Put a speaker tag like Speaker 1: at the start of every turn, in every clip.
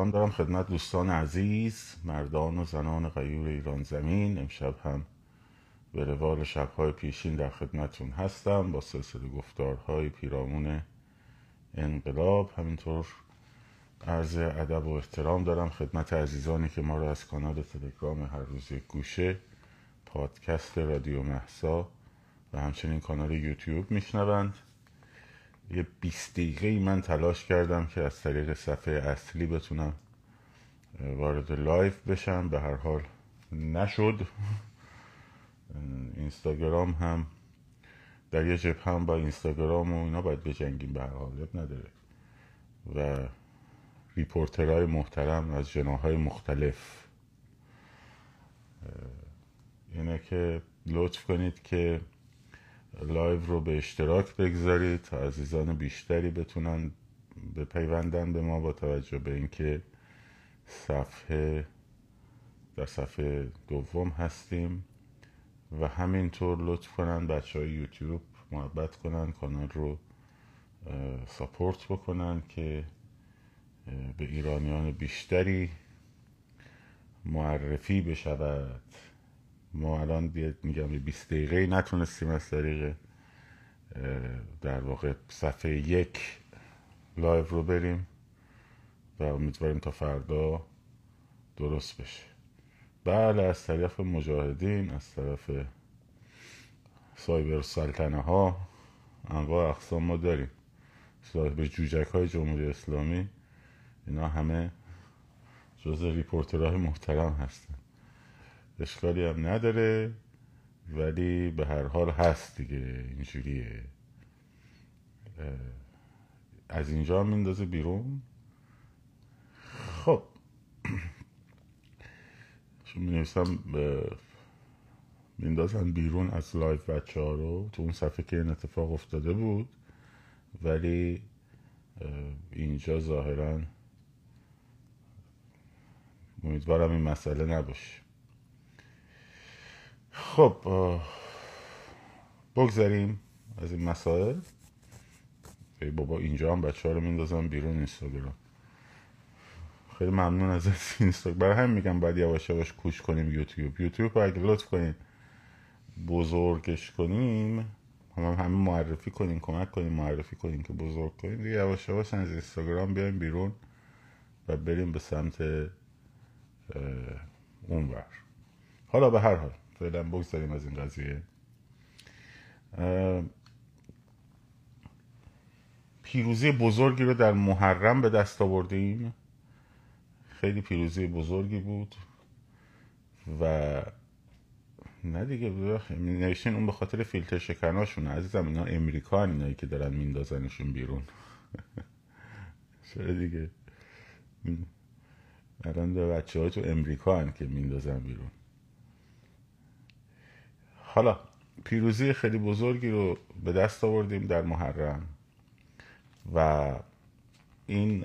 Speaker 1: احترام دارم خدمت دوستان عزیز مردان و زنان غیور ایران زمین. امشب هم به روال شبهای پیشین در خدمتون هستم با سلسله گفتارهای پیرامون انقلاب. همینطور عرض ادب و احترام دارم خدمت عزیزانی که ما را از کانال تلگرام هر روز گوشه پادکست رادیو محسا و همچنین کانال یوتیوب میشنوند. یه 20 دقیقه من تلاش کردم که از طریق صفحه اصلی بتونم وارد live بشم. به هر حال نشد. اینستاگرام هم در یه جبهه هم با اینستاگرام و اینا باید بجنگیم به هر حال نداره. و reporter های محترم از جناح‌های مختلف. اینه که لطف کنید که live رو به اشتراک بگذارید تا عزیزان بیشتری بتونن بپیوندن به ما با توجه به اینکه صفحه در صفحه دوم هستیم و همینطور لطف کنن بچه های یوتیوب محبت کنن کانال رو support بکنن که به ایرانیان بیشتری معرفی بشود. ما الان میگم 20 دقیقه نتونستیم از طریق در واقع صفحه یک live رو بریم و امیدواریم تا فردا درست بشه. بله از طرف مجاهدین از طرف cyber سلطنه ها انواع اقسام ما داریم. صاحب جوجک های جمهوری اسلامی اینا همه جز reporter های محترم هستن. اشکالی هم نداره ولی به هر حال هست دیگه اینجوریه. از اینجا میندازه بیرون. خب. چون می نویسم میندازن بیرون از live بچه ها رو تو اون صفحه که این اتفاق افتاده بود. ولی اینجا ظاهرا امیدوارم این مسئله نباشه. خب بگذاریم از این مسائل. ای بابا اینجا هم بچه ها رو میندازم بیرون اینستاگرام. خیلی ممنون از اینستاگرام. برای همین میگم باید یواش یواش کوش کنیم یوتیوب. یوتیوب اگه لطف کنید بزرگش کنیم هم همه معرفی کنیم کمک کنیم معرفی کنیم که بزرگ کنیم دیگه یواش یواش از اینستاگرام بیایم بیرون و بریم به سمت اونور. حالا به هر حال. فعلا بگذاریم از این قضیه. پیروزی بزرگی رو در محرم به دست آوردیم. خیلی پیروزی بزرگی بود. و نه دیگه نوشتین اون به خاطر فیلتر شکناشون. عزیزم اینا امریکا اینایی که دارن میندازنشون بیرون. چرا دیگه؟ الان بچه های تو امریکا هن که میندازن بیرون. حالا پیروزی خیلی بزرگی رو به دست آوردیم در محرم و این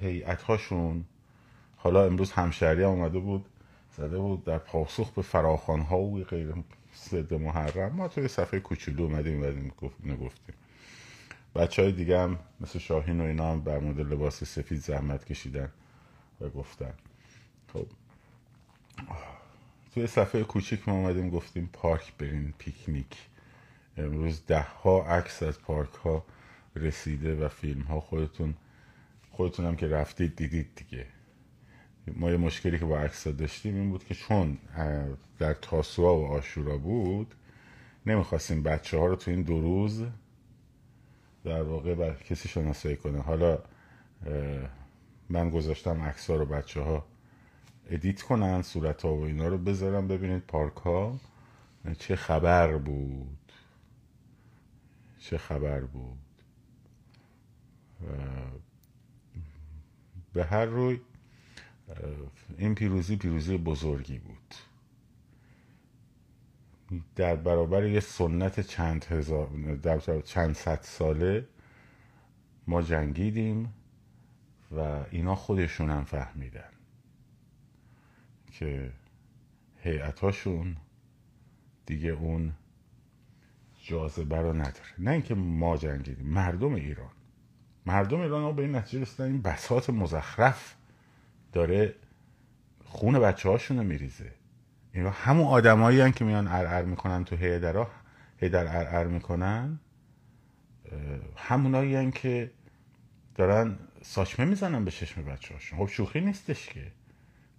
Speaker 1: هیئت هاشون حالا امروز همشهری هم اومده بود زده بود در پاسخ به فراخان ها و غیر ضد محرم. ما توی صفحه کوچولو اومدیم و نگفتیم بچه های دیگه هم مثل شاهین و اینا هم بر مورد لباس سفید زحمت کشیدن و گفتن. خب. توی صفحه کوچیک ما اومدیم گفتیم پارک برین پیکنیک. امروز ده ها عکس از پارک ها رسیده و فیلم ها خودتون خودتون هم که رفتید دیدید دیگه. ما یه مشکلی که با عکس داشتیم این بود که چون در تاسوعا و آشورا بود نمی‌خواستیم بچه ها رو تو این دو روز در واقع بر کسی شناسایی کنه. حالا من گذاشتم عکس ها رو بچه ها ادیت کنن صورت ها و اینا رو بذارم ببینید پارک ها چه خبر بود؟ چه خبر بود؟ به هر روی این پیروزی پیروزی بزرگی بود. در برابر یه سنت چند هزار در چند صد ساله ما جنگیدیم و اینا خودشون هم فهمیدن. که هیئتاشون دیگه اون جاذبه رو نداره. نه اینکه ما جنگیدیم مردم ایران. مردم ایران ها به این نتیجه رسیدن این بساط مزخرف داره خون بچه هاشونو میریزه. اینا همون آدمایی که میان ارعر می‌کنن تو هیدرها هیدر ارعر می‌کنن همونایی که دارن ساچمه می‌زنن به چشم بچه هاشون خب شوخی نیستش که.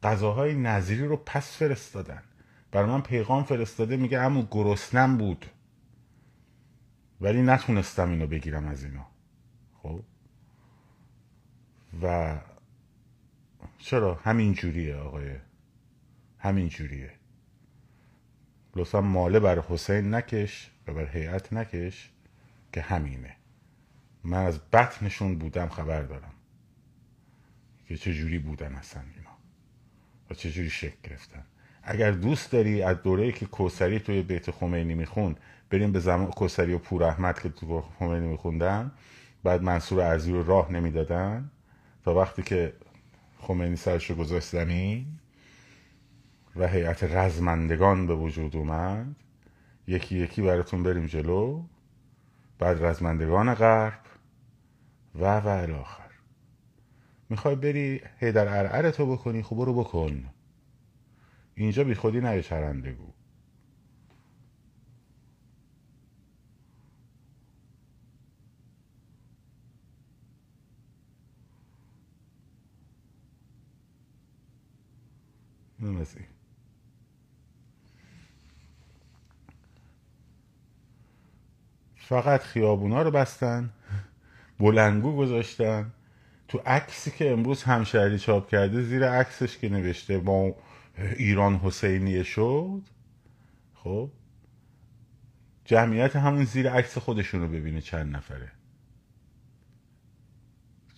Speaker 1: غذاهای نظیری رو پس فرستادن. برای من پیغام فرستاده میگه همون گرسنم بود. ولی نتونستم اینو بگیرم از اینا. خب؟ و چرا؟ همین جوریه آقای. همین جوریه. لطفا ماله بر حسین نکش و بر هیئت نکش که همینه. من از بطنشون بودم خبر دارم. که چه جوری بودن اصلا اینا؟ و چه جوری شکل گرفتن؟ اگر دوست داری از دوره که کوسری توی بیت خمینی میخون بریم به زمان کوسری و پور احمد که تو خمینی میخوندن بعد منصور ارزی رو راه نمی‌دادن تا وقتی که خمینی سرش رو گذاشت زمین و هیئت رزمندگان به وجود اومد یکی یکی براتون بریم جلو بعد رزمندگان غرب و و الاخر می‌خوای بری هیدر ارعر تو بکنی؟ خب برو بکن. اینجا بی خودی نه چرندگو نمیزی فقط خیابونا رو بستن بلنگو گذاشتن. تو عکسی که امروز همشهری چاپ کرده زیر عکسش که نوشته با ایران حسینیه شد خب؟ جمعیت همون زیر عکس خودشون رو ببینه چند نفره.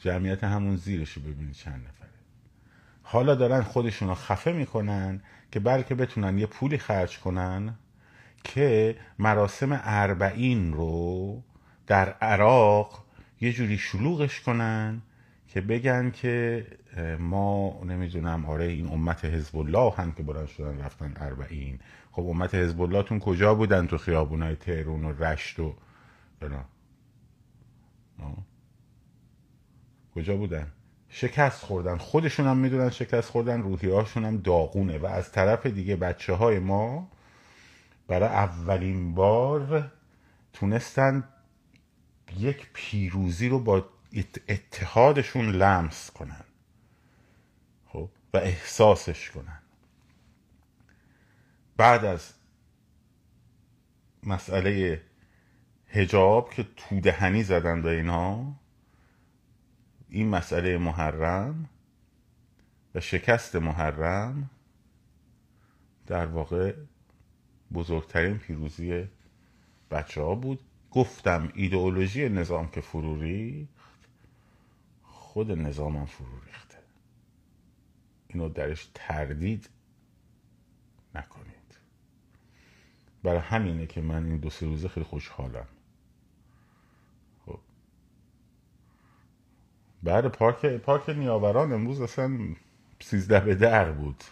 Speaker 1: جمعیت همون زیرش رو ببینه چند نفره. حالا دارن خودشون رو خفه می‌کنن که بلکه بتونن یه پولی خرج کنن که مراسم اربعین رو در عراق یه جوری شلوغش کنن که بگن که ما نمی‌دونم آره این امت حزب الله هم که بلند شدن رفتن اربعین. خب امت حزب الله تون کجا بودن تو خیابونای تهرون و رشت و بنا کجا بودن؟ شکست خوردن. خودشون هم می‌دونن شکست خوردن روحی هاشون هم داغونه. و از طرف دیگه بچه های ما برای اولین بار تونستن یک پیروزی رو با اتحادشون لمس کنن. خب؟ و احساسش کنن. بعد از مسئله هجاب که تودهنی زدن به اینها این مسئله محرم و شکست محرم در واقع بزرگترین پیروزی بچه ها بود. گفتم ایدئولوژی نظام که فرو ریخت خود نظامم فرو ریخته. اینو درش تردید نکنید. برای همینه که من این دو سه روزه خیلی خوشحالم. خب. بعد پارک پارک نیاوران امروز اصلا سیزده به در بود.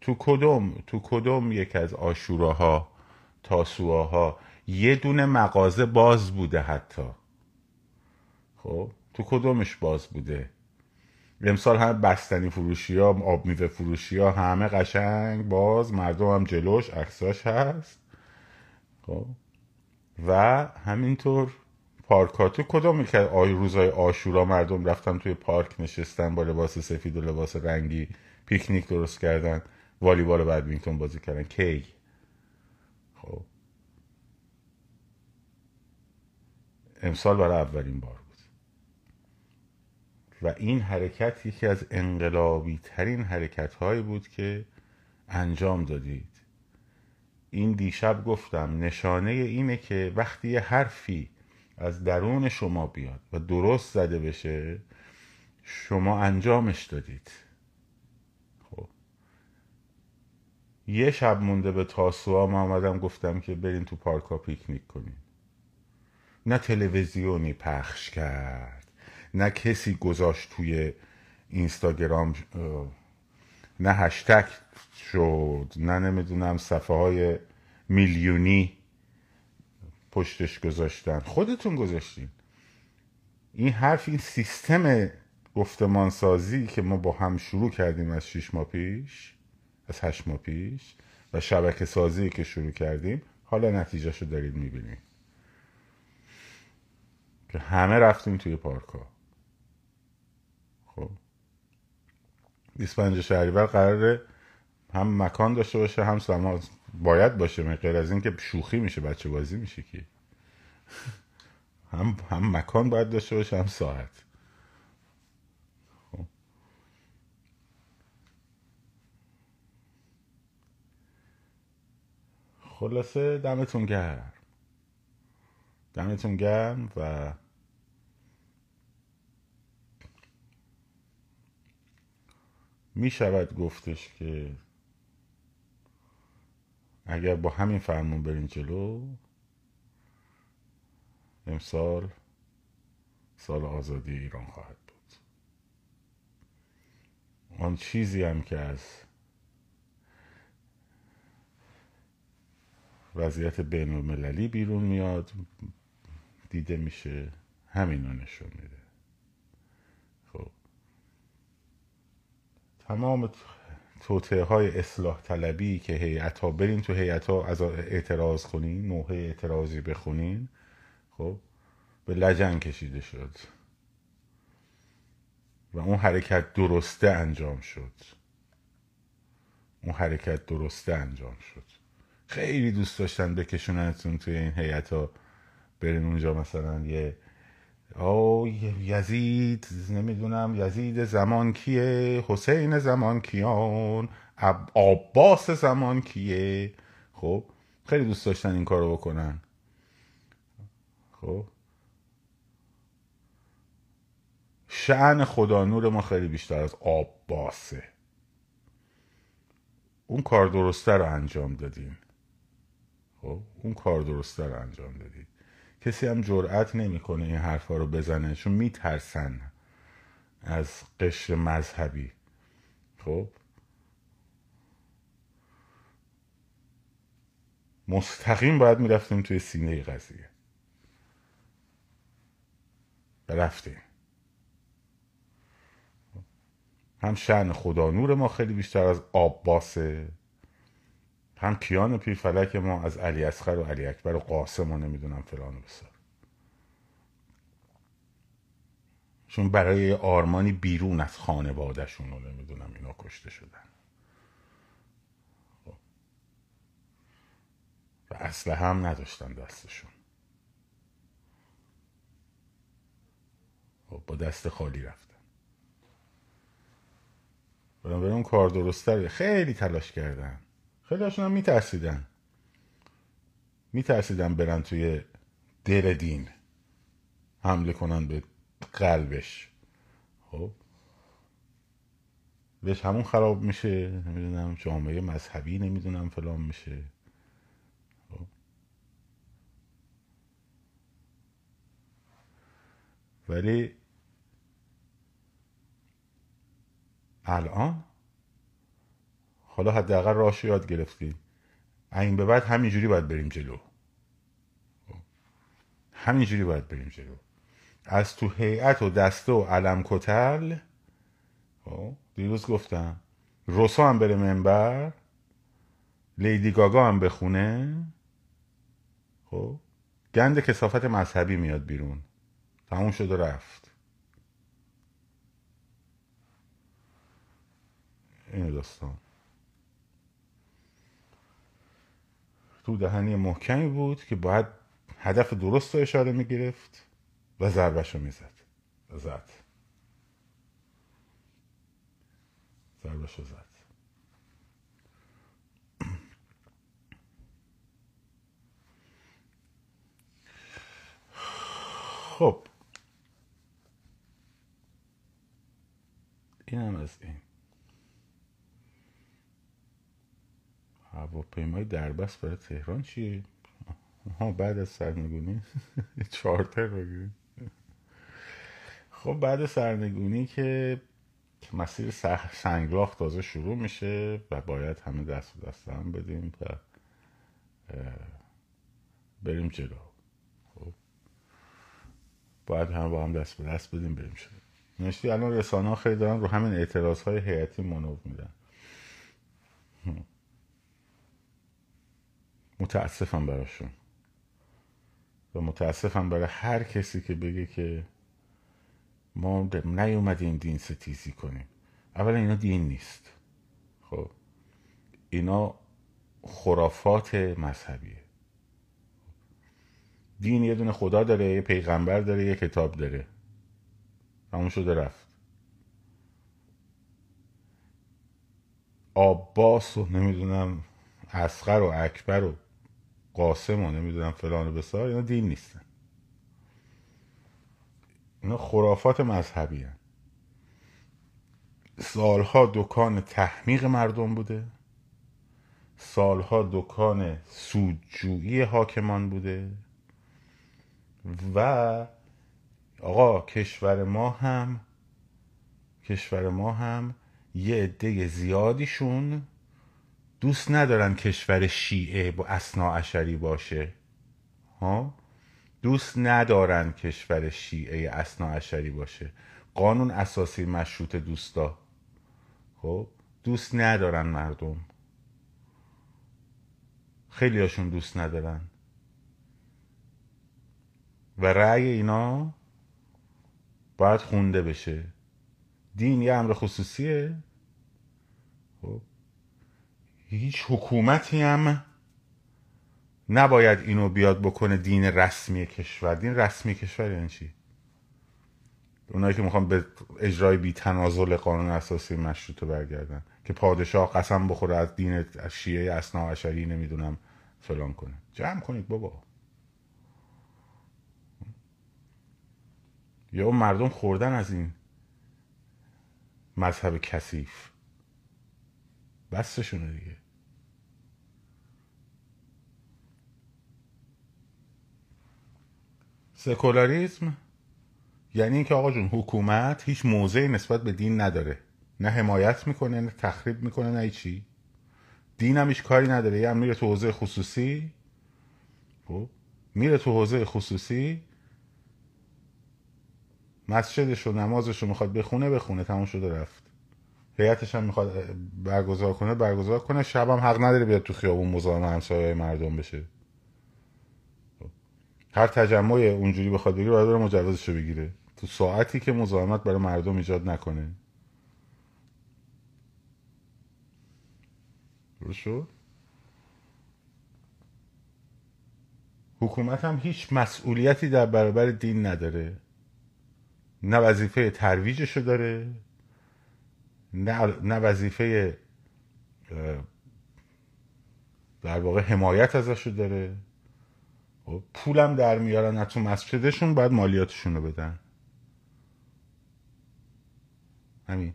Speaker 1: تو کدوم تو کدوم یک از آشوراها تاسوهاها یه دونه مغازه باز بوده حتی. خب. تو کدومش باز بوده؟ امسال هم بستنی فروشی ها آب میوه فروشی ها همه قشنگ باز مردم هم جلوش عکساش هست. خب. و همینطور پارک تو کدوم که آی روزای آشورا مردم رفتن توی پارک نشستن با لباس سفید و لباس رنگی پیکنیک درست کردن والیبال بدمینتون بازی کردن. کی؟ خب. امسال برای اولین بار. و این حرکت یکی از انقلابی ترین حرکت هایی بود که انجام دادید. این دیشب گفتم نشانه اینه که وقتی یه حرفی از درون شما بیاد و درست زده بشه شما انجامش دادید. خب. یه شب مونده به تاسوها ما آمدم گفتم که برین تو پارکا پیکنیک کنین. نه تلویزیونی پخش کرد. نه کسی گذاشت توی اینستاگرام نه هشتگ شد نه نمی‌دونم صفحه های میلیونی پشتش گذاشتن. خودتون گذاشتین. این حرف این سیستم گفتمان سازی که ما با هم شروع کردیم از شیش ماه پیش از هشت ماه پیش و شبکه سازی که شروع کردیم حالا نتیجهش رو دارید می‌بینید. که همه رفتیم توی پارک ها خب 25 شهریور قراره هم مکان داشته باشه هم سما باید باشه غیر از اینکه شوخی میشه بچه بازی میشه که. هم هم مکان باید داشته باشه هم ساعت. خب. خلاصه دمتون گرم. دمتون گرم و می شود گفتش که اگر با همین فرمون برین جلو امسال سال آزادی ایران خواهد بود. آن چیزی هم که از وضعیت بین المللی بیرون میاد دیده میشه همین رو نشون میده خب تمام توطعه های اصلاح طلبی که هیئت ها برین تو هیئت ها از اعتراض کنین نوحه اعتراضی بخونین خب به لجن کشیده شد. و اون حرکت درسته انجام شد. اون حرکت درسته انجام شد. خیلی دوست داشتن بکشوننتون توی این هیئت ها برین اونجا مثلا یه او یزید نمی‌دونم یزید زمان کیه؟ حسین زمان کیان؟ عباس زمان کیه؟ خب خیلی دوست داشتن این کارو بکنن. خب. شعن خدا نور ما خیلی بیشتر از عباسه. اون کار درسته رو انجام دادین. خب اون کار درسته رو انجام دادید کسی هم جرأت نمی‌کنه این حرفا رو بزنه چون میترسن از قشر مذهبی. خب؟ مستقیم باید می‌رفتیم توی سینه قضیه. و رفتیم. هم شعن خدا نور ما خیلی بیشتر از آب باسه. هم کیان پیر فلک ما از علی اصغر و علی اکبر و قاسم و نمی‌دونم فلان بسار. چون برای آرمانی بیرون از خانوادهشون رو نمی‌دونم اینا کشته شدن. خب. و اصله هم نداشتن دستشون. خب با دست خالی رفتن. بنابراین اون کار درسته خیلی تلاش کردن. خیلی هاشون هم میترسیدن. میترسیدن برن توی دل دین. حمله کنن به قلبش. خب. بهش همون خراب میشه. نمی‌دونم جامعه مذهبی نمی‌دونم فلان میشه. خب. ولی الان حالا حداقل راهش یاد گرفتیم این به بعد همینجوری باید بریم جلو. همینجوری باید بریم جلو از تو هیئت و دسته و علم کتل خب. دیروز گفتم روسا هم بره منبر لیدی گاگا هم بخونه خب گند کسافت مذهبی میاد بیرون تموم شد و رفت این داستان تو دهنی محکمی بود که باید هدف درست رو اشاره می‌گرفت و ضربش رو می‌زد. و زد. ضربش رو زد. خب. این هم از این. هواپیمای دربست برای تهران چیه؟ ها بعد از سرنگونی. چارتر بگیریم خب بعد سرنگونی که مسیر سنگلاخ تازه شروع میشه و باید همه دست و دست هم بدیم و بریم جلو. خب باید هم با هم دست به دست بدیم بریم شده نشتی الان رسانه ها خیلی دارن رو همین اعتراض های هیئتی منوب میدن. متاسفم براشون. و متاسفم برای هر کسی که بگه که ما نیومدیم دین ستیزی کنیم. اولا اینا دین نیست. خب اینا خرافات مذهبیه. دین یه دونه خدا داره یه پیغمبر داره یه کتاب داره. همون شده رفت. آباس و نمی‌دونم اسقر و اکبر و قاسم و نمی‌دونم فلان و بسار اینا دین نیستن. اینا خرافات مذهبی هن. سالها دکان تحمیق مردم بوده. سالها دکان سودجویی حاکمان بوده. و آقا کشور ما هم کشور ما هم یه عده زیادیشون دوست ندارن کشور شیعه با اسنا باشه. ها؟ دوست ندارن کشور شیعه اسنا باشه. قانون اساسی مشروط دوستا. خب؟ دوست ندارن مردم. خیلی هاشون دوست ندارن. و رأی اینا باید خونده بشه. دین یه امر خصوصیه. هیچ حکومتی هم نباید اینو بیاد بکنه دین رسمی کشور. دین رسمی کشور یعنی چی؟ اونایی که می‌خوان به اجرای بی تنازل قانون اساسی مشروط برگردن. که پادشاه قسم بخوره از دین شیعه اسنا عشری نمی‌دونم فلان کنه. جمع کنید بابا. یا مردم خوردن از این مذهب کثیف. بستشونه دیگه. سکولاریزم یعنی اینکه آقا جون حکومت هیچ موضعی نسبت به دین نداره. نه حمایت می‌کنه نه تخریب می‌کنه نه چی دین هم هیچ کاری نداره. یه میره تو حوزه خصوصی. خب میره تو حوزه خصوصی. مسجدش و نمازش رو می‌خواد بخونه بخونه. تموم شده رفت. هیئتش هم می‌خواد برگزار کنه برگزار کنه. شب هم حق نداره بیاد تو خیابون مزاحم همسایه مردم بشه. هر تجمع اونجوری بخواد بگیره باید بره مجوزش بگیره. تو ساعتی که مزاحمت برای مردم ایجاد نکنه. درست حکومت هم هیچ مسئولیتی در برابر دین نداره. نه وظیفه ترویجشو داره نه, وظیفه در واقع حمایت ازشو داره. پولم در میارن از تو مسجدشون باید مالیاتشون رو بدن. همین.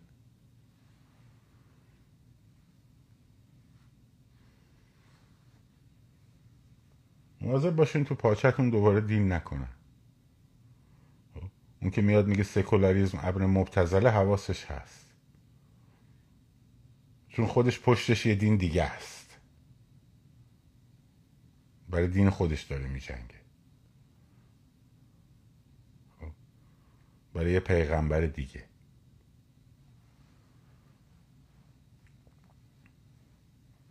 Speaker 1: مواظب باشین تو پاچتون دوباره دین نکنن. خب، اون که میاد میگه سکولاریزم ابر مبتزله حواسش هست. چون خودش پشتش یه دین دیگه است. برای دین خودش داره میجنگه. خب، برای یه پیغمبر دیگه.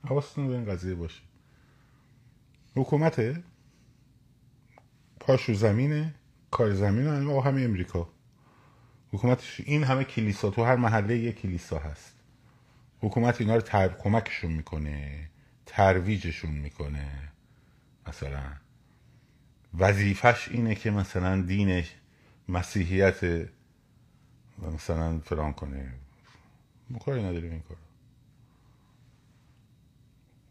Speaker 1: حواستون به این قضیه باشه حکومت پاشو زمینه. کار زمین و همه امریکا. حکومتش این همه کلیسا تو هر محله یه کلیسا هست. حکومت اینا رو تر... کمکشون می‌کنه ترویجشون می‌کنه. مثلا. وظیفش اینه که مثلا دینش مسیحیت مثلا فران کنه. کاری نداریم این کار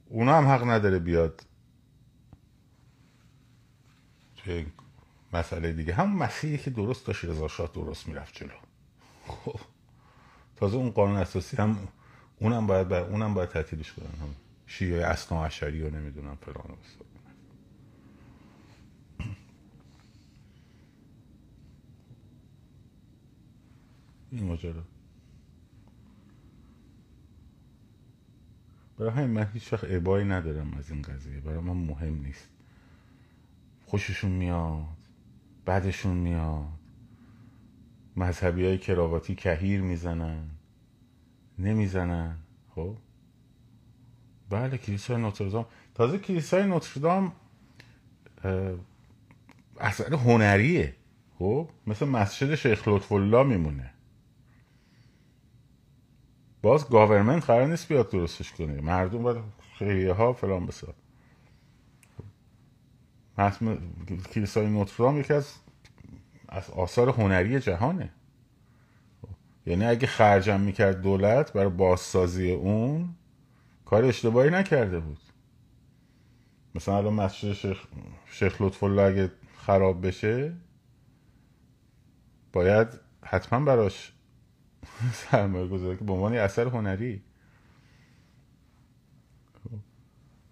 Speaker 1: اونا هم حق نداره بیاد توی مسئله دیگه. هم مسیحی که درست داشت رضا درست می‌رفت جلو. خب. تازه اون قانون اساسی هم اونم باید بر اونم باید تعطیلش کنن. هم شیعه اسنا عشری و نمی‌دونم فلان و این ماجرا. برای همین من هیچ وقت عبایی ندارم از این قضیه. برای من مهم نیست. خوششون میاد بعدشون میاد. مذهبی های کراواتی کهیر می‌زنن نمی‌زنن. خب؟ بله کلیسای نوتردام. تازه کلیسای نوتردام اثر هنریه. خب؟ مثل مسجد شیخ لطف الله میمونه. باز گاورمنت قرار نیست بیاد درستش کنه. مردم باید خیریه ها فلان بسار. کلیسای نوتردام یکی از از آثار هنری جهانه. یعنی اگه خرجم می‌کرد دولت برای بازسازی اون کار اشتباهی نکرده بود. مثلا الان مسجد شیخ, شیخ لطف الله اگه خراب بشه باید حتما براش سرمایه گذاری به عنوان اثر هنری.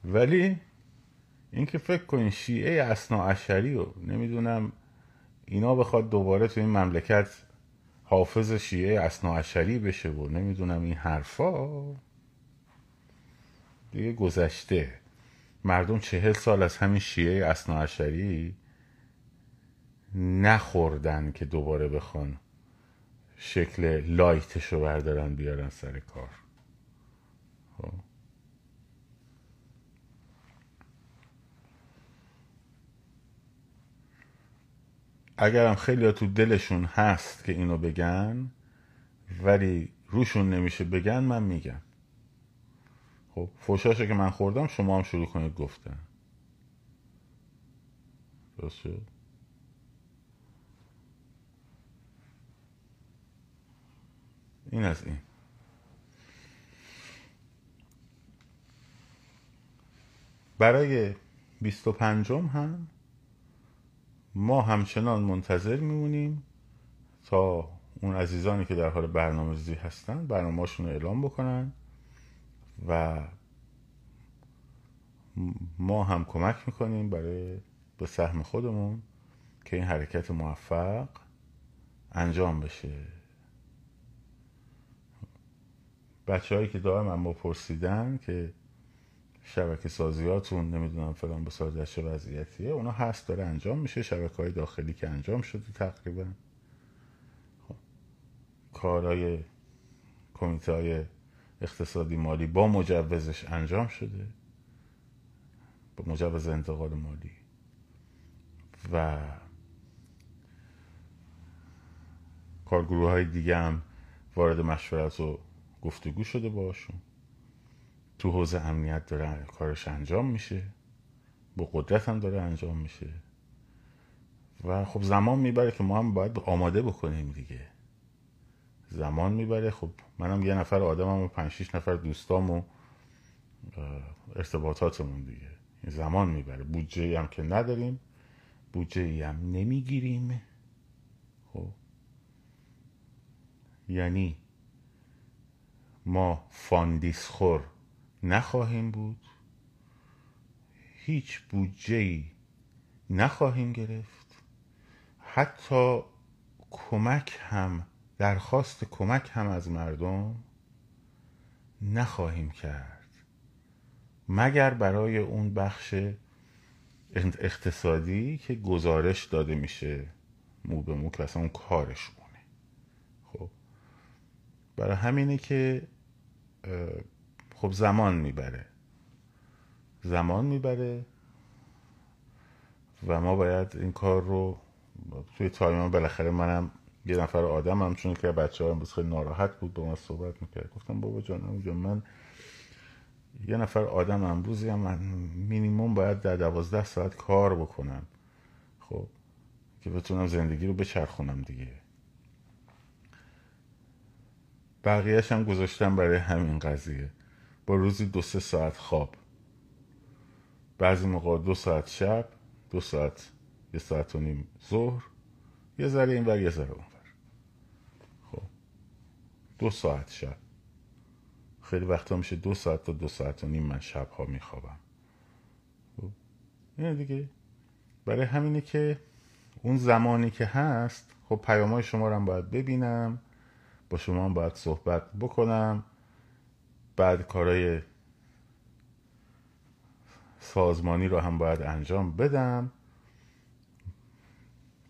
Speaker 1: ولی اینکه فکر کنین شیعه اسنا اشری و نمی‌دونم اینا بخواد دوباره تو این مملکت حافظ شیعه اسنا اشری بشه و نمی‌دونم این حرفا. دیگه گذشته. مردم چهل سال از همین شیعه اسنا اشری نخوردن که دوباره بخوان شکل لایتش رو بردارن بیارن سر کار. خب. اگرم خیلی تو دلشون هست که اینو بگن ولی روشون نمیشه بگن من میگم. خب فوشاشو که من خوردم شما هم شروع کنید گفتن. درست شد؟ این از این. برای بیست و پنجم هم ما همچنان منتظر میمونیم تا اون عزیزانی که در حال برنامه زی هستن برنامهشون رو اعلام بکنن و ما هم کمک می‌کنیم برای به سهم خودمون که این حرکت موفق انجام بشه. بچه هایی که دارم اما پرسیدن که شبکه سازیاتون نمی‌دونم فلان به چه وضعیتیه اونا هست داره انجام میشه شبکه های داخلی که انجام شده تقریبا خب. کارهای کمیته های اقتصادی مالی با مجوزش انجام شده با مجوز انتقال مالی و کارگروه های دیگه هم وارد مشورت و گفتگو شده باشون تو حوزه امنیت داره کارش انجام میشه. با قدرت هم داره انجام میشه. و خب زمان می‌بره که ما هم باید آماده بکنیم دیگه. زمان می‌بره. خب منم یه نفر آدمم و پنج شیش نفر دوستام و ارتباطاتمون دیگه. زمان می‌بره. بودجه هم که نداریم بودجه هم نمی‌گیریم. خب؟ یعنی ما funding خور نخواهیم بود. هیچ بودجه ای نخواهیم گرفت. حتی کمک هم درخواست کمک هم از مردم نخواهیم کرد. مگر برای اون بخش اقتصادی که گزارش داده میشه مو به مو که اصلا اون خب برای همینه که خب زمان می‌بره. زمان می‌بره و ما باید این کار رو توی تایمان بالاخره منم یه نفر آدم هم چون که بچه ها امروز خیلی ناراحت بود با من صحبت می‌کرد. گفتم بابا جان اونجا من یه نفر آدم امروزی هم من مینیموم باید در دوازده ساعت کار بکنم خب که بتونم زندگی رو بچرخونم دیگه. بقیهش هم گذاشتم برای همین قضیه. با روزی دو سه ساعت خواب. بعضی موقع دو ساعت شب دو ساعت یه ساعت و نیم ظهر یه ذره این ور یه ذره اون خب. دو ساعت شب. خیلی وقتا میشه دو ساعت تا دو ساعت و نیم من شبها میخوابم. خب. اینه دیگه. برای همینه که اون زمانی که هست خب پیامای شما رو هم باید ببینم. با شما باید صحبت بکنم. بعد کارهای سازمانی رو هم باید انجام بدم.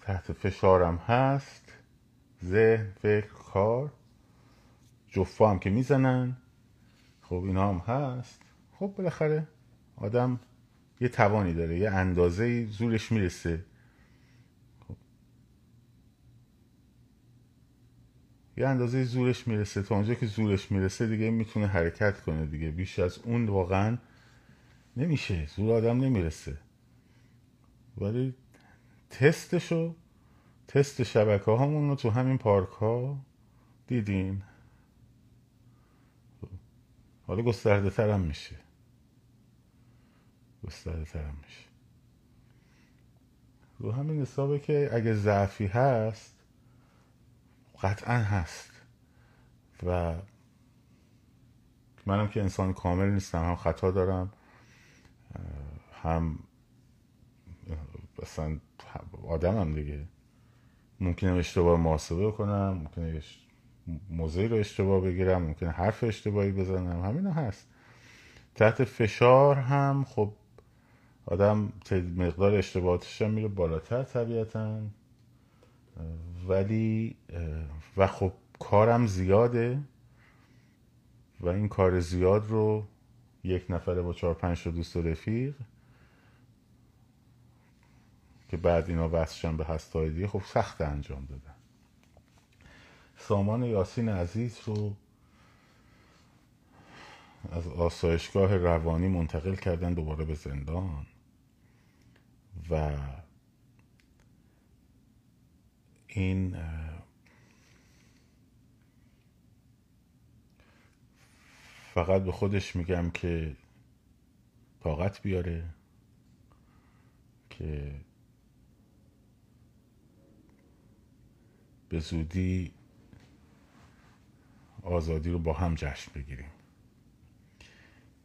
Speaker 1: تحت فشارم هست. ذهن فکر کار. جفا هم که می‌زنن. خب اینا هم هست. خب بالاخره آدم یه توانی داره یه اندازه زورش می‌رسه. یه اندازه زورش می‌رسه. تا اونجا که زورش می‌رسه دیگه می‌تونه حرکت کنه دیگه. بیش از اون واقعا نمیشه. زور آدم نمی‌رسه. ولی تستشو تست شبکه رو تو همین پارک ها دیدین. حالا گسترده ترم میشه. گسترده ترم میشه. رو همین حسابه که اگه ضعفی هست قطعا هست. و منم که انسان کامل نیستم هم خطا دارم هم اصلا آدمم دیگه. ممکنه اشتباه محاسبه کنم ممکنه موضعی رو اشتباه بگیرم ممکنه حرف اشتباهی بزنم. همین هست. تحت فشار هم خب آدم مقدار اشتباهاتش هم میره بالاتر طبیعتا. ولی و خب کارم زیاده و این کار زیاد رو یک نفره با چهار پنج تا دوست و رفیق که بعد اینا وصلشن به هستای دیگه خب سخت انجام دادن. سامان یاسین عزیز رو از آسایشگاه روانی منتقل کردن دوباره به زندان و این فقط به خودش میگم که طاقت بیاره که به زودی آزادی رو با هم جشن بگیریم.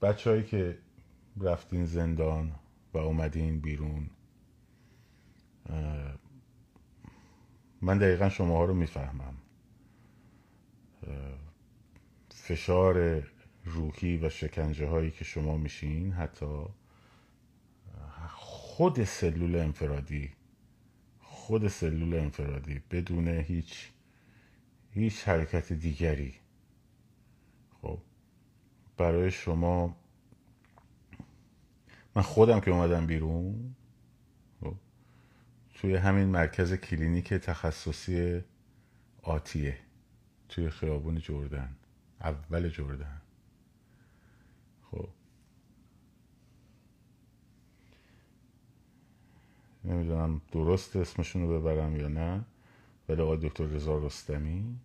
Speaker 1: بچههایی که رفتین زندان و اومدین بیرون من دقیقا شما ها رو می‌فهمم. فشار روحی و شکنجه هایی که شما میشین حتی خود سلول انفرادی خود سلول انفرادی بدون هیچ هیچ حرکت دیگری. خب برای شما من خودم که اومدم بیرون توی همین مرکز کلینیک تخصصی آتیه توی خیابون جردن اول جردن. خب. نمی‌دونم درست اسمشون رو ببرم یا نه ولی آقای دکتر رضا رستمی.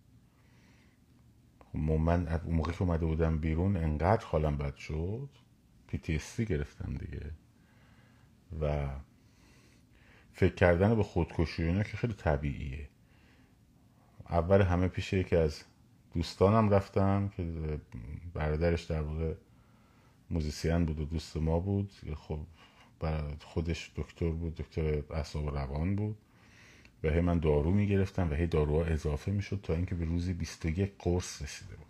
Speaker 1: خب من اون موقع که اومده بودم بیرون انقدر حالم بد شد PTSD گرفتم دیگه. فکر کردن به خودکشی اینا که خیلی طبیعیه. اول همه پیش یکی از دوستانم رفتم که برادرش در واقع موزیسین بود و دوست ما بود. خب خودش دکتر بود دکتر اعصاب روان بود. و هی من دارو می‌گرفتم و هی داروها اضافه می‌شد تا اینکه به روزی 21 قرص رسیده بود.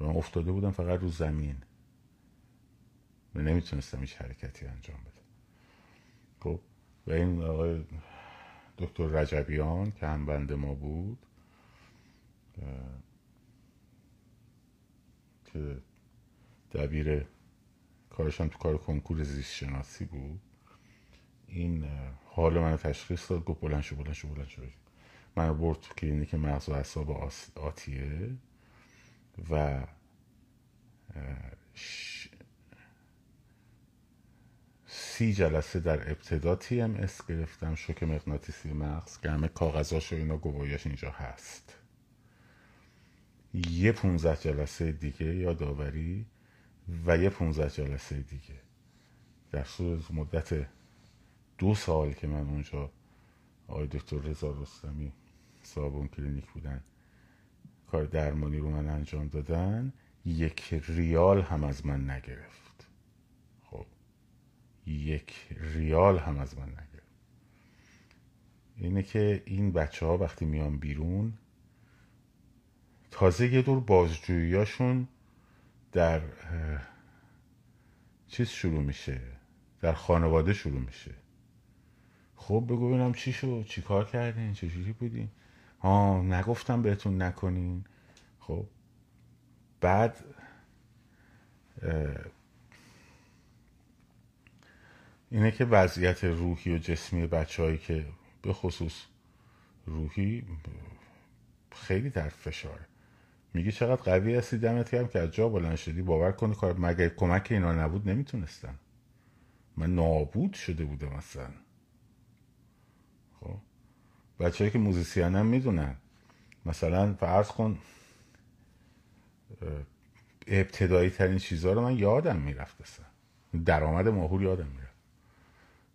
Speaker 1: و من افتاده بودم فقط رو زمین. و نمی‌تونستم هیچ حرکتی انجام بدم. خب و این آقای دکتر رجبیان که هم بند ما بود که دبیر کارشم تو کار کنکور زیست شناسی بود. این حال من تشخیص داد گفت بلند شو بلند شو بلند شو. من برد تو کلینیک مغز و اعصاب آتیه و سی جلسه در ابتدا TMS گرفتم شوک مغناطیسی مغز که همه کاغذاش و اینا گواهیش اینجا هست. یه 15 جلسه دیگه یادآوری و یه 15 جلسه دیگه. در صورت مدت دو سال که من اونجا آقای دکتر رضا رستمی صاحب اون کلینیک بودن کار درمانی رو من انجام دادن یک ریال هم از من نگرفت. یک ریال هم از من نگرفت. اینه که این بچه ها وقتی میان بیرون تازه یه دور بازجوییاشون در چیز شروع میشه در خانواده شروع میشه. خب بگو ببینم چی شد چی کار کردین چجوری بودین؟ ها نگفتم بهتون نکنین. خب بعد اینه که وضعیت روحی و جسمی بچههایی که به خصوص روحی خیلی در فشاره میگی چقدر قوی هستی دمت کردم که از جا بلند شدی باور کنی کار مگه کمک اینا نبود؟ نمی‌تونستم. من نابود شده بودم مثلا خب؟ بچه که موزیسین هم می‌دونن. مثلا فرض کن ابتدایی ترین چیزها رو من یادم می‌رفت اصلا. درآمد ماهور یادم می‌رفت.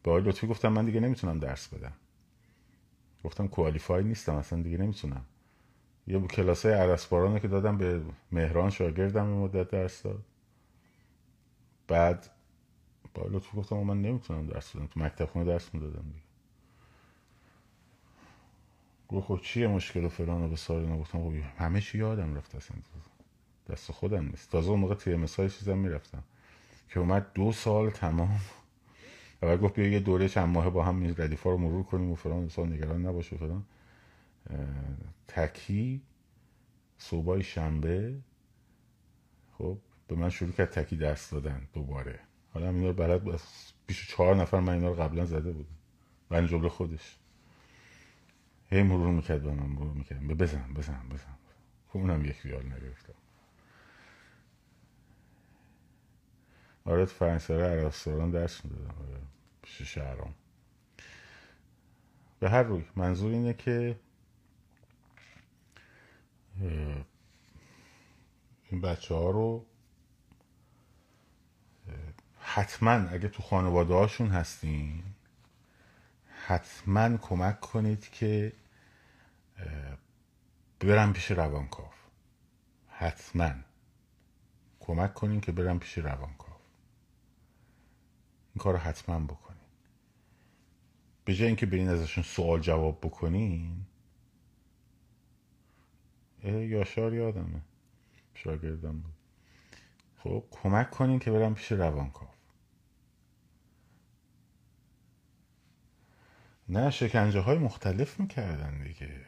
Speaker 1: به آقای لطفی گفتم من دیگه نمی‌تونم درس بدم. گفتم کوالیفای نیستم اصلا دیگه نمی‌تونم. یه کلاس های عرسبارانه که دادم به مهران شاگردم مدت درس داد. بعد با لطفی گفتم من نمی‌تونم درس بدم. تو مکتب خونه درس می‌دادم دیگه. گفت خب چیه مشکل و فلان و به سال گفتم خب همه چی یادم رفت اصلا. دست خودم نیست. تازه اون موقع تی های چیزم می‌رفتم. که اومد دو سال تمام و گفت بیا یه دوره چند ماه با هم ردیفا رو مرور کنیم و فلان سال نگران نباشه فلان. تکی صبحای شنبه خب به من شروع کرد تکی درس دادن دوباره. حالا اینا رو بلد بیش چهار نفر من اینا رو قبلا زده بودم من جمله خودش. هی مرور می‌کرد به من مرور می‌کرد بزن بزن بزن. خب اونم یک ریال نگرفتم. آره تو فرنگساره عرستوران درس می‌دادم آره پیش شهرام. به هر روی منظور اینه که این بچه ها رو حتما اگه تو خانواده هاشون هستین حتما کمک کنید که برم پیش روانکاو. حتما. کمک کنین که برم پیش روانکاو. این کار رو حتما بکنین به جای اینکه برین ازشون سوال جواب بکنین یاشار یادمه. شاگردم بود. خب کمک کنین که برم پیش روانکاو. نه شکنجه های مختلف می‌کردن دیگه.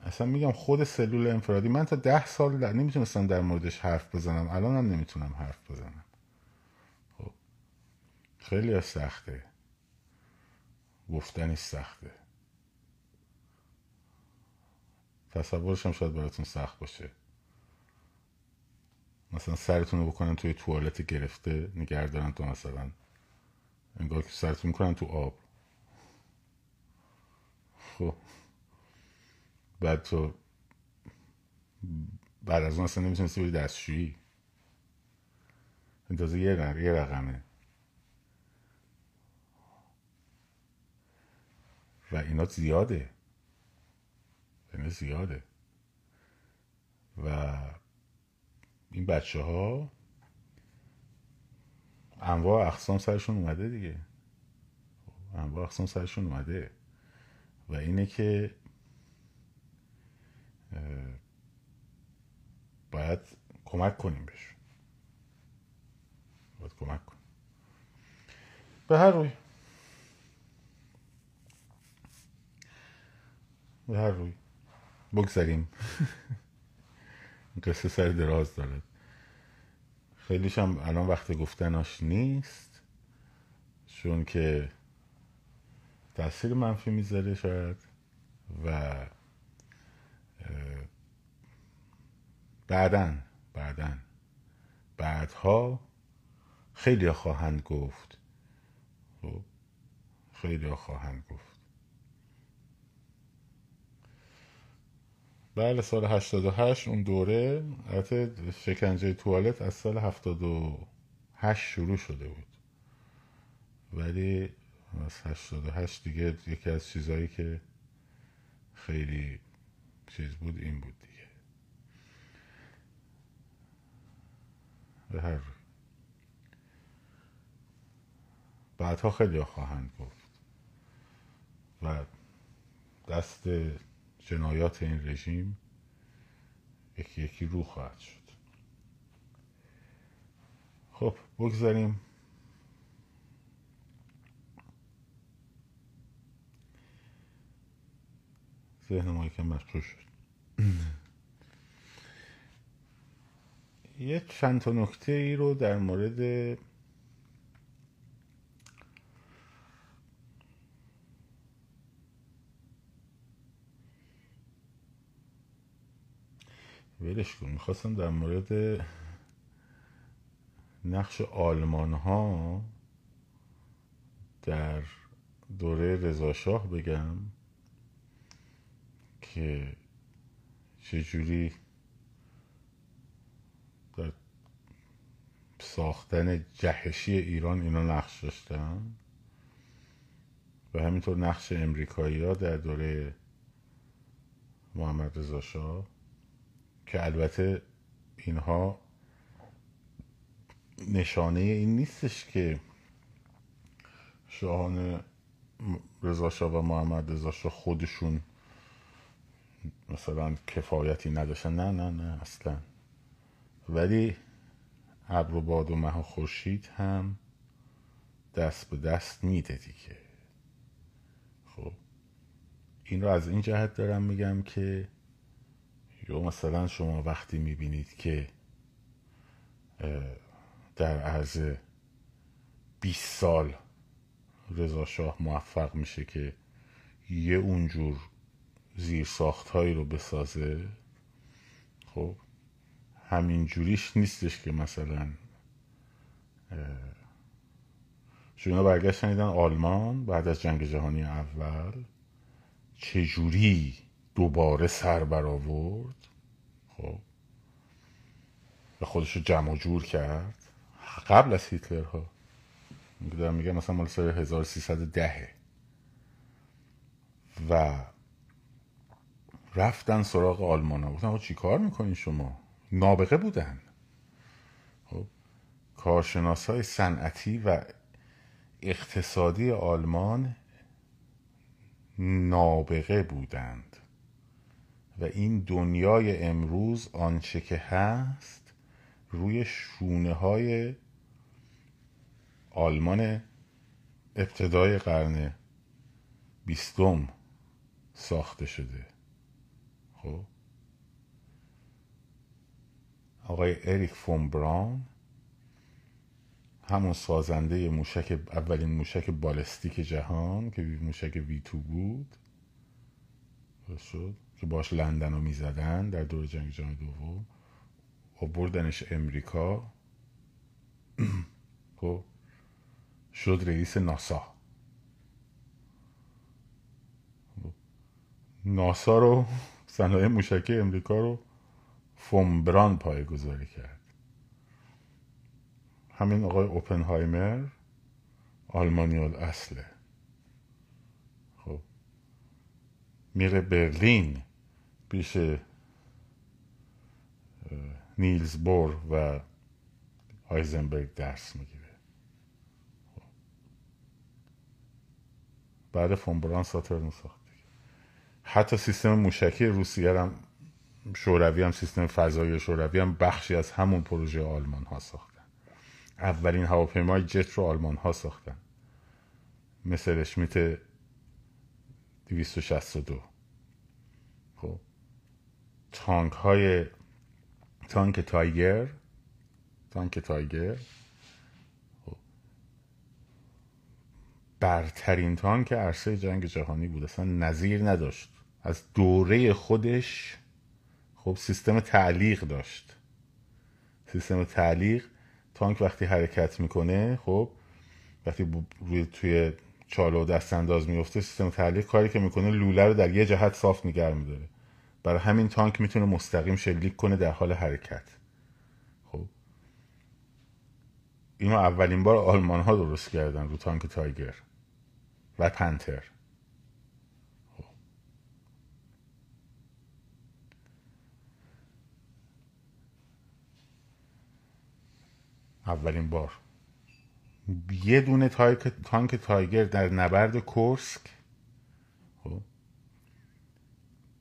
Speaker 1: اصلا میگم خود سلول انفرادی من تا ده سال در نمی‌تونستم در موردش حرف بزنم. الان هم نمی‌تونم حرف بزنم. خیلی سخته. گفتنی سخته. تصورش هم شاید براتون سخت باشه. مثلا سرتون رو بکنن توی توالت گرفته نگردارن تو مثلا انگار که سرتون می‌کنن تو آب. خب. بعد تو بعد از اون اصلا نمی‌تونستی بری دستشویی. اندازه یه, رقمه. و اینا زیاده. اینا زیاده. و این بچه ها انواع اقسام سرشون اومده دیگه. انواع اقسام سرشون اومده. و اینه که باید کمک کنیم بهشون. باید کمک کنیم. به هر روی. به هر روی. بگذاریم قصه سر دراز داره. خیلیش هم الان وقت گفتناش نیست چون که تاثیر منفی می‌ذاره شاید و بعدا بعدا. بعدها خیلی خواهند گفت. خب، خیلی خواهند گفت. بله سال 88 اون دوره البته شکنجه توالت از سال 78 شروع شده بود. ولی از 88 دیگه یکی از چیزهایی که خیلی چیز بود این بود دیگه. به هر بعدها خیلی خواهند گفت. و دست جنایات این رژیم یکی یکی رو خواهد شد. خب بگذاریم. ذهن ما یکم مشغول شد. یه چند تا نکته ای رو در مورد ولش کن. می‌خواستم در مورد نقش آلمان ها در دوره رضاشاه بگم که چجوری در ساختن جهشی ایران اینا نقش داشتن و همینطور نقش امریکایی ها در دوره محمد رضا شاه. که البته اینها نشانه این نیستش که شاهان رضا شاه و محمد رضا خودشون مثلا کفایتی نداشتن. نه نه نه اصلا. ولی ابر و باد و مه و خورشید هم دست به دست میده دیگه. خب این رو از این جهت دارم میگم که یا مثلا شما وقتی می‌بینید که در عرض 20 سال رضا شاه موفق میشه که یه اونجور زیر ساخت هایی رو بسازه خب همین جوریش نیستش که مثلا شما برگشتن دیدن آلمان بعد از جنگ جهانی اول چجوری دوباره سر برآورد. خب. و خودش رو جمع جور کرد. قبل از هیتلر ها دارم میگم مثلا مال سال 1310 و رفتن سراغ آلمان ها گفتن چی کار می‌کنین شما؟ نابغه بودن. خب. کارشناس های صنعتی و اقتصادی آلمان نابغه بودند و این دنیای امروز آنچه که هست روی شونه های آلمان ابتدای قرن بیستم ساخته شده. خب؟ آقای اریک فون براون همون سازنده موشک اولین موشک بالستیک جهان که موشک وی تو بود. شد؟ که باش لندن رو می‌زدن در دور جنگ جهانی دوم و بردنش امریکا. خب شد رئیس ناسا. ناسا رو صنایع موشکی امریکا رو فومبران پای گذاری کرد. همین آقای اوپنهایمر آلمانی اصله خب میره برلین. پیش نیلز بور و هایزنبرگ درس می‌گیره. بعد فونبران ساترن ساخت حتی سیستم موشکی روسیه هم شوروی هم سیستم فضایی شوروی هم بخشی از همون پروژه آلمان ها ساختن. اولین هواپیمای جت رو آلمان ها ساختن. مثل اشمیت 262 خب تانک های تانک تایگر. تانک تایگر. خب. برترین تانک عرصه جنگ جهانی بود. اصلا نظیر نداشت. از دوره خودش خب سیستم تعلیق داشت. سیستم تعلیق. تانک وقتی حرکت می‌کنه خب وقتی روی توی چاله و دست انداز میفته سیستم تعلیق کاری که می‌کنه لوله رو در یه جهت صاف نگر میداره. برای همین تانک می‌تونه مستقیم شلیک کنه در حال حرکت. خب. اینو اولین بار آلمان ها درست کردن رو تانک تایگر و پنتر. اولین بار. یه دونه تانک تایگر در نبرد کورسک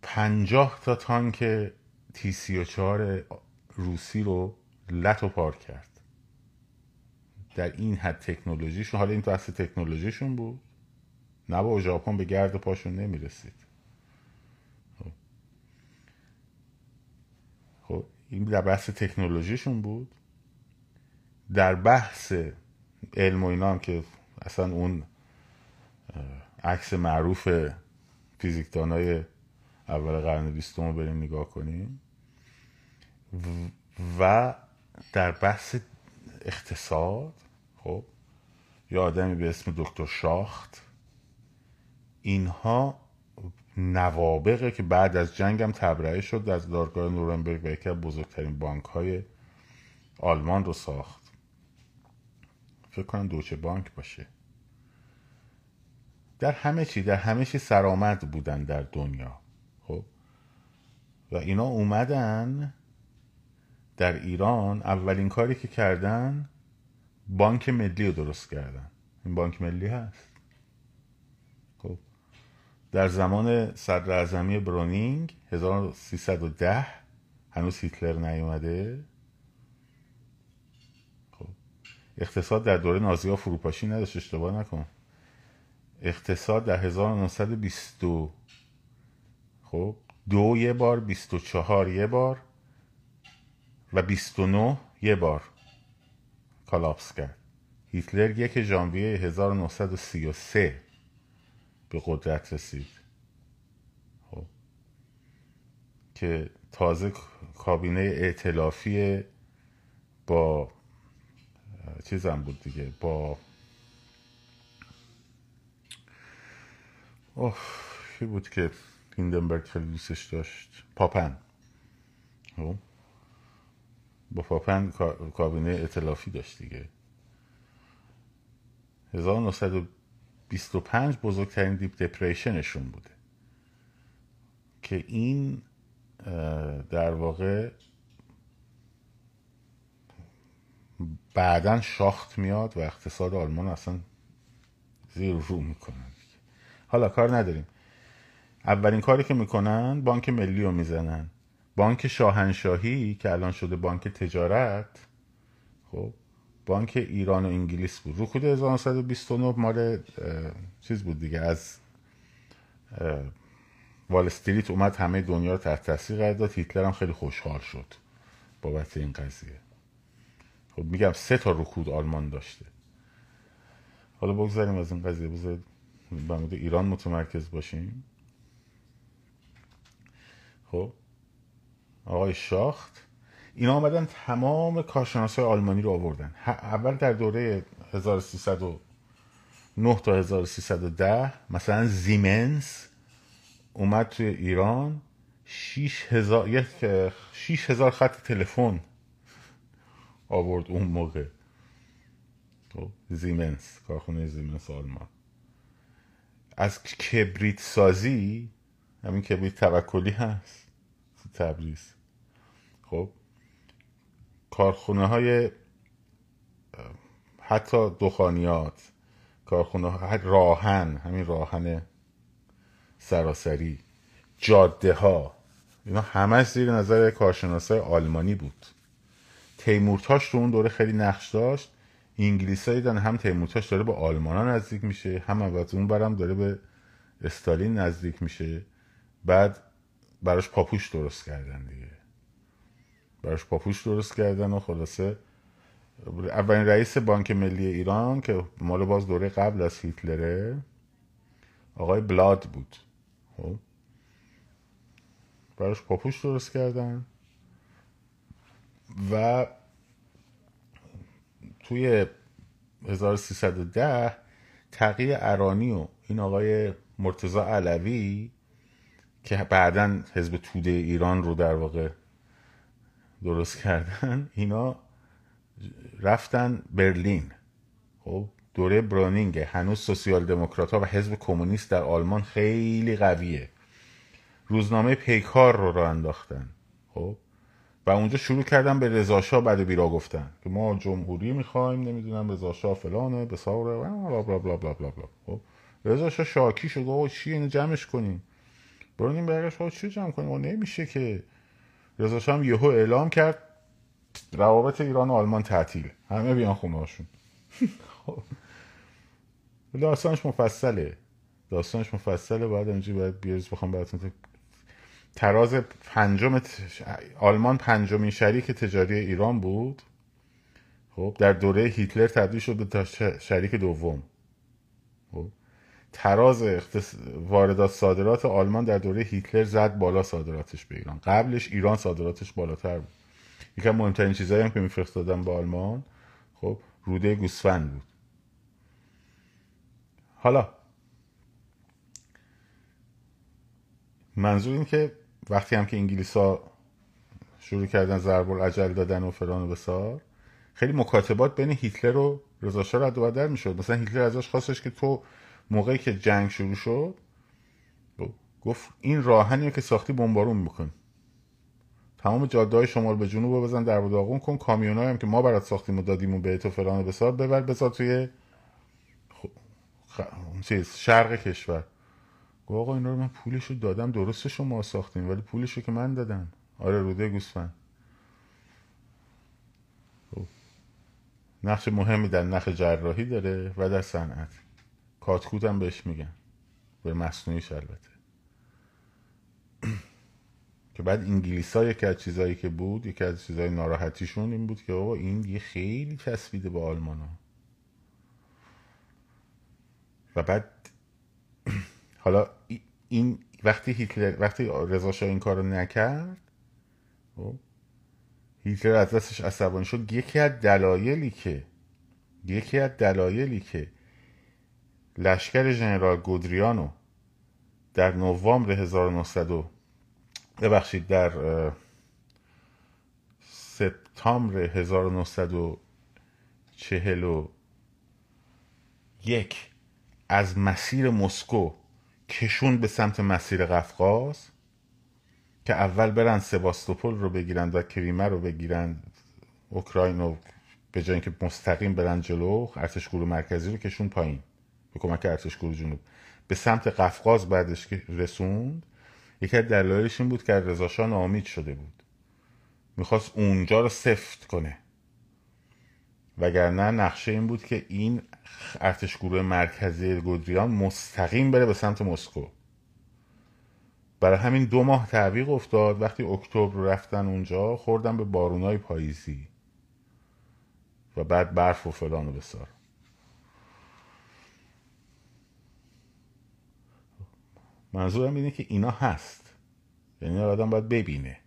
Speaker 1: پنجاه تا تانک تی 34 روسی رو لط و پار کرد. در این حد تکنولوژیشون حالا این تو اصل تکنولوژیشون بود. نه با ژاپن به گرد پاشون نمی‌رسید. خب. خب. این در بحث تکنولوژیشون بود. در بحث علم و اینا هم که اصلا اون عکس معروف فیزیکدانای اول قرن بیستم رو بریم نگاه کنیم. و در بحث اقتصاد خب یه آدمی به اسم دکتر شاخت. اینها نوابقه که بعد از جنگ هم تبرئه شد از دارگاه نورنبرگ و یکی بزرگترین بانک های آلمان رو ساخت. فکر کنم دوچه بانک باشه. در همه چی در همه چی سرآمد بودن در دنیا. و اینا اومدن در ایران. اولین کاری که کردن بانک ملی رو درست کردن. این بانک ملی هست. خب. در زمان صدر برونینگ 1310 هنوز هیتلر نیومده. خب. اقتصاد در دوره نازی ها فروپاشی نداشت. اشتباه نکن. اقتصاد در 1920 خب. دو یه بار 24 یه بار و 29 یه بار کالاپس کرد. هیتلر یک ژانویه 1933 به قدرت رسید. خب. که تازه کابینه ائتلافی با چیزم بود دیگه با اوه کی بود که هیندنبرگ خیلی دوستش داشت. پاپن. خب. با پاپن کابینه اطلافی داشت دیگه. 1925 بزرگترین دیپ دپریشنشون بوده. که این در واقع بعدا شاخت میاد و اقتصاد آلمان اصلا زیر رو می‌کنن حالا کار نداریم. اولین کاری که می‌کنن بانک ملی رو می‌زنن. بانک شاهنشاهی که الان شده بانک تجارت خب بانک ایران و انگلیس بود. رکود 1929 مال چیز بود دیگه از وال استریت اومد همه دنیا رو تحت تاثیر قرار داد. هیتلر هم خیلی خوشحال شد بابت این قضیه. خب میگم سه تا رکود آلمان داشته. حالا بگذاریم از این قضیه. بذارید به ایران متمرکز باشیم. خب. آقای شاخت. اینا آمدن تمام کارشناس های آلمانی رو آوردن. اول در دوره 1309 تا 1310 مثلا زیمنس اومد توی ایران. 6000 6000 خط تلفن آورد اون موقع. خب، زیمنس کارخونه زیمنس آلمان. از کبریت سازی همین کبریت توکلی هست. تبریز. خب. کارخونه های حتی دخانیات کارخونه های راهن همین راهن سراسری جاده ها اینا همه زیر نظر کارشناسای آلمانی بود. تیمورتاش رو اون دوره خیلی نقش داشت. انگلیس دیدن هم تیمورتاش داره به آلمان ها نزدیک میشه هم از اون برم داره به استالین نزدیک میشه. بعد براش پاپوش درست کردن دیگه. براش پاپوش درست کردن و خلاصه اولین رئیس بانک ملی ایران که مال باز دوره قبل از هیتلره آقای بلاد بود. خب. براش پاپوش درست کردن و توی 1310 تقیه ارانی و این آقای مرتزا علوی که بعدا حزب توده ایران رو در واقع درست کردن اینا رفتن برلین. خب دوره برونینگ هنوز سوسیال دموکرات ها و حزب کمونیست در آلمان خیلی قویه. روزنامه پیکار رو را انداختن. خب و اونجا شروع کردن به رضاشاه بعد بیرا گفتن که ما جمهوری می‌خوایم نمی‌دونم رضاشاه فلانه به ساوره بلا بلا بلا بلا بلا. خب رضاشاه شاکی شد گفت چی اینو جمعش کنیم؟ برونیم برگشت چی جمع کنیم نمیشه که. رضا هم یهو اعلام کرد روابط ایران و آلمان تعطیل. همه بیان خونه هاشون. خب. داستانش مفصله. داستانش مفصله. باید اینجا باید بیارز بخوام براتون تراز پنجم آلمان پنجمین شریک تجاری ایران بود. خب در دوره هیتلر تبدیل شد به شریک دوم. خب. تراز واردات صادرات آلمان در دوره هیتلر زد بالا صادراتش به ایران. قبلش ایران صادراتش بالاتر بود. یکی از مهمترین چیزایی هم که میفرستادن به آلمان خب روده گوسفند بود. حالا منظور این که وقتی هم که انگلیس ها شروع کردن ضرب العجل دادن و فران و بسار خیلی مکاتبات بین هیتلر و رضا شاه رد و بدل می‌شد. مثلا هیتلر ازش خواستش که تو موقعی که جنگ شروع شد گفت این راهنیه که ساختی بمبارون بکن تمام جاده های شما رو به جنوب بزن در داغون کن. کامیون هم که ما برات ساختیم و دادیم و به تو فلان بسار ببر بذار توی خ... چیز شرق کشور. گفت آقا اینا رو من پولش رو دادم درسته شما ساختیم ولی پولش رو که من دادم. آره روده گوسفند. خب. نقش مهمی در نخ جراحی داره و در صنعت. کاتکوت هم بهش میگن. به مصنوعیش البته. که بعد انگلیس ها یکی از چیزایی که بود یکی از چیزای ناراحتیشون این بود که آقا این یه خیلی چسبیده به آلمان ها و بعد حالا این وقتی هیتلر وقتی رضا شاه این کارو نکرد خب، هیتلر از دستش عصبانی شد. یکی از دلایلی که یکی از دلایلی که لشکر ژنرال گودریانو در نوامبر 1900 ببخشید در سپتامبر 1941 از مسیر مسکو کشون به سمت مسیر قفقاز که اول برن سباستوپول رو بگیرن و کریمه رو بگیرن اوکراین رو به جای اینکه مستقیم برن جلو ارتش گروه مرکزی رو کشون پایین. به کمک ارتش گروه جنوب به سمت قفقاز بعدش رسوند یکی از دلایلش این بود که رضا ناامید شده بود. می‌خواست اونجا رو سفت کنه. وگرنه نقشه این بود که این ارتش گروه مرکزی گودریان مستقیم بره به سمت مسکو. برای همین دو ماه تعویق افتاد. وقتی اکتبر رفتن اونجا خوردن به بارونای پاییزی و بعد برف و فلان و بسار. منظورم اینه که اینا هست. یعنی آدم باید ببینه.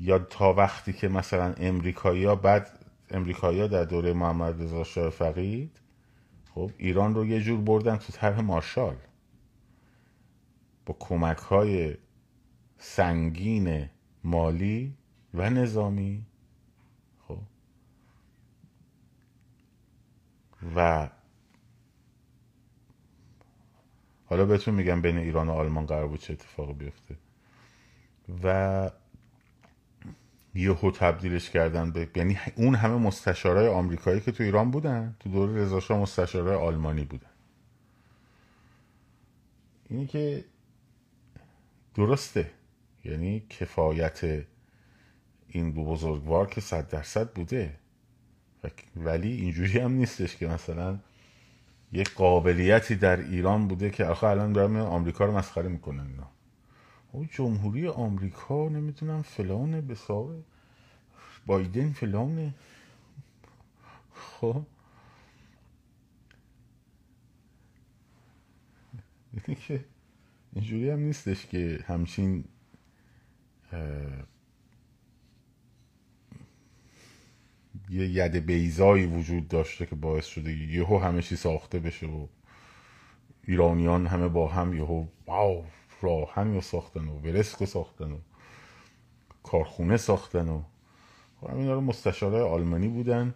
Speaker 1: یا تا وقتی که مثلا امریکایی ها بعد امریکایی در دوره محمد رضا شاه فقید خب ایران رو یه جور بردن تو طرح مارشال. با کمک های سنگین مالی و نظامی. خب. و حالا بهتون میگم بین ایران و آلمان قرار بود چه اتفاقی بیفته. و یهو تبدیلش کردن به یعنی اون همه مستشارای آمریکایی که تو ایران بودن تو دوره رضا مستشارای آلمانی بودن. اینی که درسته. یعنی کفایت این دو بزرگوار که صد درصد بوده. ولی اینجوری هم نیستش که مثلا یه قابلیتی در ایران بوده که آخه الان دارم آمریکا رو مسخره می‌کنن اینا. او جمهوری آمریکا نمی‌تونم فلان به بایدن فلانه خب. اینجوری هم نیستش که همچین یه ید بیزایی وجود داشته که باعث شده یهو همه چی ساخته بشه و ایرانیان همه با هم یهو واو راهن رو ساختن و ورسک ساختن و کارخونه ساختن و اینا رو مستشاره آلمانی بودن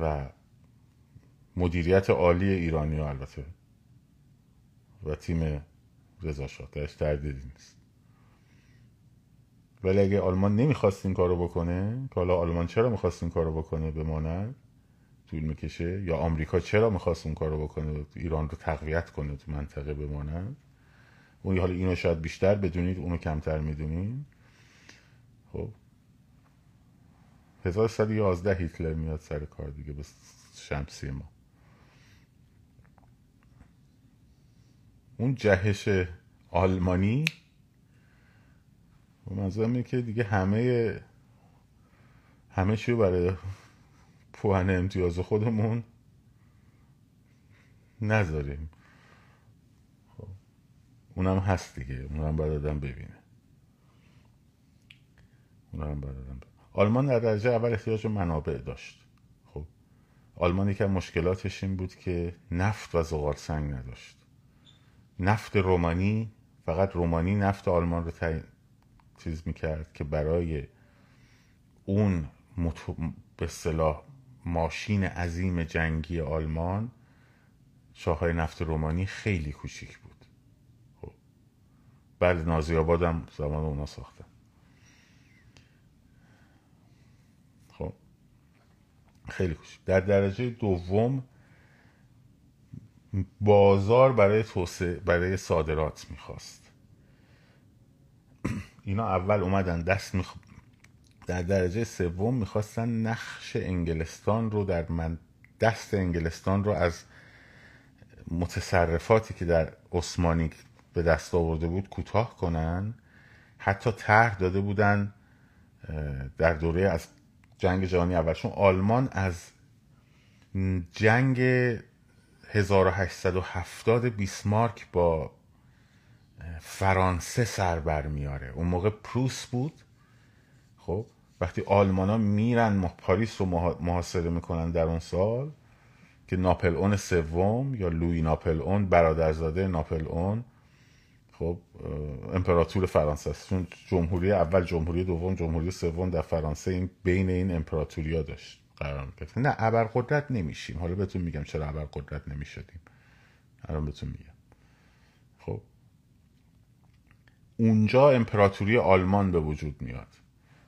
Speaker 1: و مدیریت عالی ایرانی ها البته و تیم رضا شاه نیست. ولی اگه آلمان نمی‌خواست این کارو بکنه که حالا آلمان چرا می‌خواست این کارو بکنه بماند طول می‌کشه. یا آمریکا چرا می‌خواست اون کارو بکنه؟ ایران رو تقویت کنه تو منطقه بماند اون حالا اینو شاید بیشتر بدونید اونو کمتر می‌دونید. خب. 1111 هیتلر میاد سر کار دیگه به شمسی ما. اون جهش آلمانی اینه که دیگه همه همه چی برای پوهن امتیاز خودمون نذاریم. خب اونم هست دیگه. اونم باید آدم ببینه. اونم باید آدم آلمان در درجه اول احتیاج منابع داشت. خب آلمان یکی مشکلاتش این بود که نفت و زغال سنگ نداشت. نفت رومانی فقط رومانی نفت آلمان رو چیز می‌کرد که برای اون به صلاح ماشین عظیم جنگی آلمان شاههای نفت رومانی خیلی کوچیک بود. خب. بعد نازی آباد زمان اونا ساختن. خب. خیلی کوچیک. در درجه دوم بازار برای توسعه برای صادرات می‌خواست. اینا اول اومدن دست میخ... در درجه سوم می‌خواستن نقش انگلستان رو در من دست انگلستان رو از متصرفاتی که در عثمانی به دست آورده بود کوتاه کنن. حتی طرح داده بودن در دوره از جنگ جهانی اول چون آلمان از جنگ 1870 بیسمارک با فرانسه سر بر میاره. اون موقع پروس بود. خب وقتی آلمان ها میرن پاریس رو محاصره می‌کنن در اون سال که ناپل اون سوم یا لوی ناپل اون برادرزاده ناپل اون خب امپراتور فرانسه است. چون جمهوری اول جمهوری دوم جمهوری سوم در فرانسه این بین این امپراتوریا داشت. قرار می‌گرفت. نه ابرقدرت نمیشیم. حالا بهتون میگم چرا ابرقدرت نمی‌شدیم. الان بهتون میگم خب اونجا امپراتوری آلمان به وجود میاد.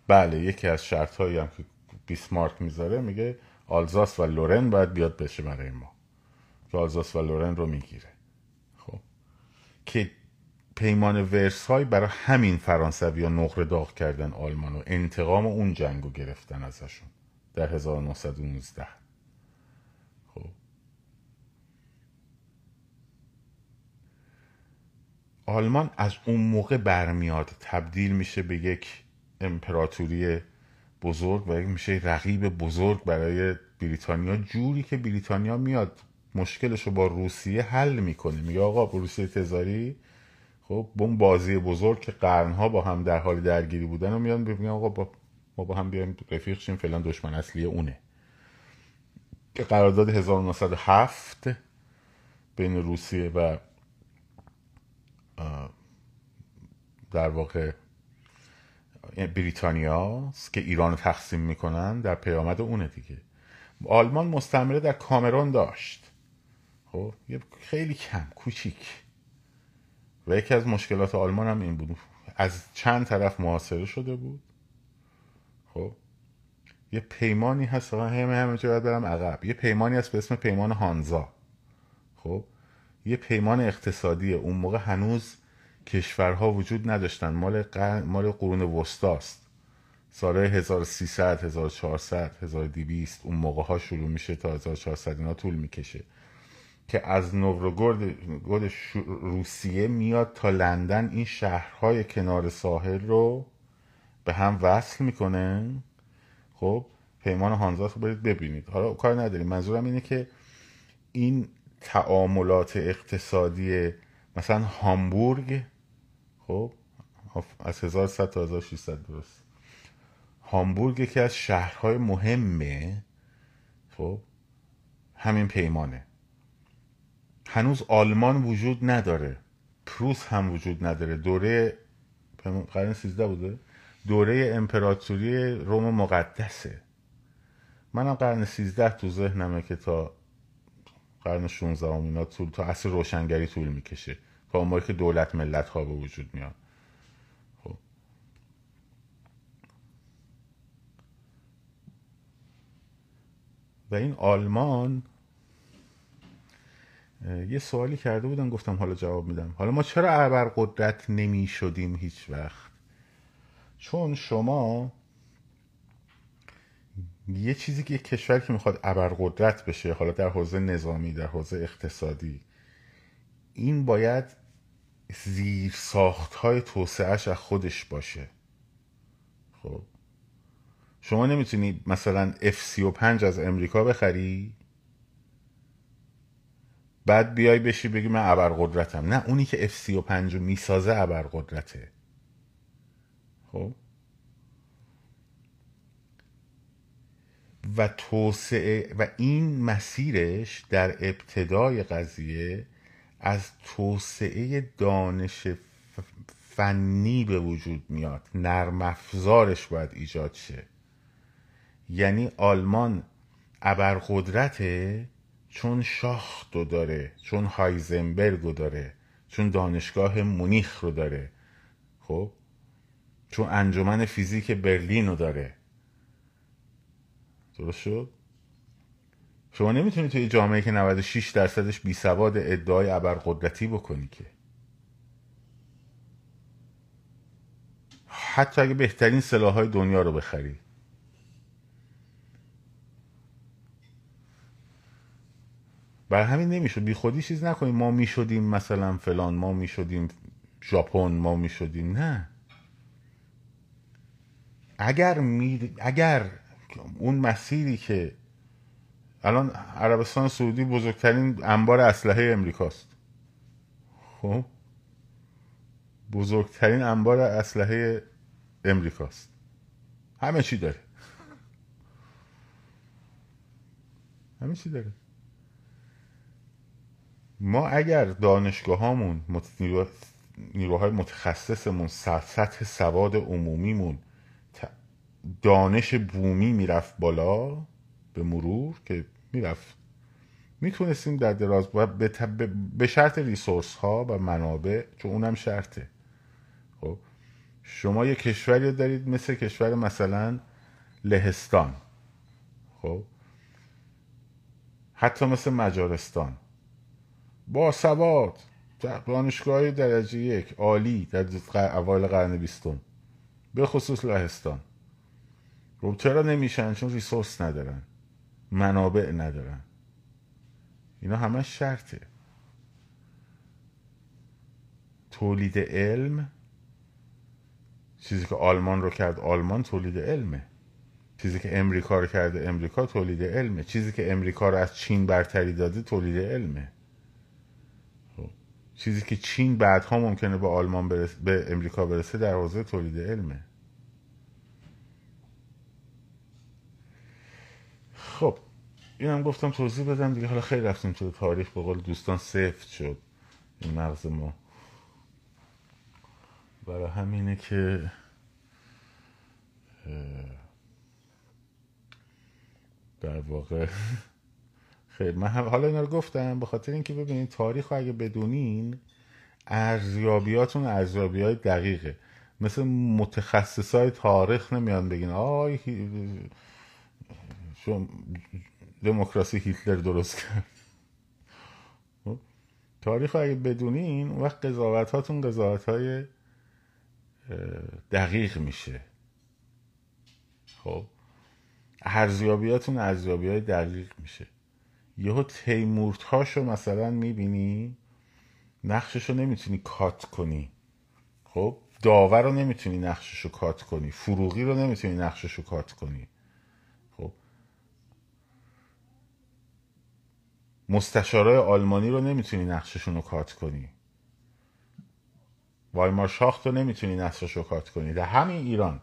Speaker 1: بله یکی از شرط هایی هم که بیسمارک می‌ذاره میگه آلزاس و لورن باید بیاد بشه برای ما. که آلزاس و لورن رو می‌گیره. خب. که پیمان ورس های برای همین فرانسوی ها نقره داغ کردن آلمان و انتقام اون جنگ رو گرفتن ازشون در 1919 خب آلمان از اون موقع برمیاد. تبدیل میشه به یک امپراتوری بزرگ و میشه رقیب بزرگ برای بریتانیا. جوری که بریتانیا میاد مشکلش رو با روسیه حل می‌کنه. میگه آقا روسیه تزاری؟ خب اون بازی بزرگ که قرنها با هم در حال درگیری بودن و میاد میگن آقا با ما با هم بیایم رفیق شیم فعلا دشمن اصلی اونه. که قرارداد 1907 بین روسیه و در واقع بریتانیا که ایران تقسیم می‌کنن در پیامد اونه دیگه. آلمان مستمره در کامرون داشت. خب خیلی کم کوچیک. و یکی از مشکلات آلمان هم این بود. از چند طرف محاصره شده بود. خب یه پیمانی هست. همه همه باید برم عقب. یه پیمانی هست به اسم پیمان هانزا. خب یه پیمان اقتصادی اون موقع هنوز کشورها وجود نداشتن. مال, مال قرون وستاست سال 1300 1400 1200 اون موقع ها شروع میشه تا 1400 اینا طول می‌کشه. که از نوروگورد روسیه میاد تا لندن. این شهرهای کنار ساحل رو به هم وصل می‌کنه. خب پیمان هانزات رو برید ببینید. حالا کار نداریم. منظورم اینه که این تعاملات اقتصادی مثلا هامبورگ خب از 1100 تا 1600 درست. هامبورگ یکی از شهرهای مهمه خب همین پیمانه. هنوز آلمان وجود نداره. پروس هم وجود نداره. دوره قرن 13 بوده؟ دوره امپراتوری روم مقدسه. منم قرن 13 تو ذهنمه که تا قرن 16 اینا طول تا عصر روشنگری طول می‌کشه. تا اون که دولت ملت ها به وجود میاد. خب. و این آلمان یه سوالی کرده بودن گفتم حالا جواب میدم. حالا ما چرا ابرقدرت نمی شدیم هیچ وقت؟ چون شما یه چیزی که یک کشور که می‌خواد ابرقدرت بشه حالا در حوزه نظامی در حوزه اقتصادی این باید زیر ساخت های از خودش باشه. خب؟ شما نمی‌تونی مثلا F35 از امریکا بخری بعد بیای بشی بگی من ابرقدرتم. نه اونی که F35 رو می‌سازه ابرقدرته. خب؟ و توسعه و این مسیرش در ابتدای قضیه از توسعه دانش فنی به وجود میاد. نرم افزارش باید ایجاد شه. یعنی آلمان ابرقدرته چون شاختو داره چون هایزنبرگو داره چون دانشگاه مونیخ رو داره. خب؟ چون انجمن فیزیک برلین رو داره. درست شد؟ شما نمی‌تونی توی جامعه که 96 درصدش بی سواد ادعای ابرقدرتی بکنی که. حتی اگه بهترین سلاحهای دنیا رو بخری. بر همین نمی‌شد. بی خودی چیز نکنیم ما می‌شدیم مثلا فلان ما می‌شدیم ژاپن ما می‌شدیم. نه. اگر می... اگر اون مسیری که الان عربستان سعودی بزرگترین انبار اسلحه امریکاست. خب؟ بزرگترین انبار اسلحه امریکاست. همه چی داره. همه چی داره. ما اگر دانشگاه هامون نیروهای متخصصمون سطح سواد عمومیمون دانش بومی می‌رفت بالا به مرور که می‌رفت. می‌تونستیم در دراز به شرط ریسورس ها و منابع چون اونم شرطه. خب شما یه کشوری دارید مثل کشور مثلا لهستان. خب حتی مثل مجارستان. با سواد دانشگاه درجه یک عالی در اول قرن بیستم. به خصوص لهستان. خب چرا نمیشن؟ چون ریسورس ندارن. منابع ندارن. اینا همه شرطه. تولید علم چیزی که آلمان رو کرد آلمان تولید علمه. چیزی که امریکا رو کرده امریکا تولید علمه. چیزی که امریکا رو از چین برتری داده تولید علمه. خب. چیزی که چین بعدها ممکنه به آلمان برس... به امریکا برسه در حوزه تولید علمه. خب اینم گفتم توضیح بدم دیگه. حالا خیلی رفتیم تو تاریخ به قول دوستان سفت شد این مغز ما. برای همینه که در واقع خیلی. من حالا اینا رو گفتم به خاطر اینکه ببینید تاریخ رو اگه بدونین ارزیابیاتون ارزیابی های دقیقه. مثل متخصص های تاریخ نمیان بگین آی چون دموکراسی هیتلر درست کرد. خب، تاریخ اگه بدونین اون وقت قضاوت هاتون قضاوت های دقیق میشه. خب؟ ارزیابیاتون ارزیابی های دقیق میشه. یهو تیمورت هاشو مثلا می‌بینی نقشش رو نمی‌تونی کات کنی. خب؟ داور رو نمی‌تونی نقشش کات کنی. فروغی رو نمی‌تونی نقشش کات کنی. مستشارای آلمانی رو نمی‌تونی نقششون رو کات کنی. وایمار شاخت رو نمی‌تونی نقشش رو کات کنی. در همین ایران.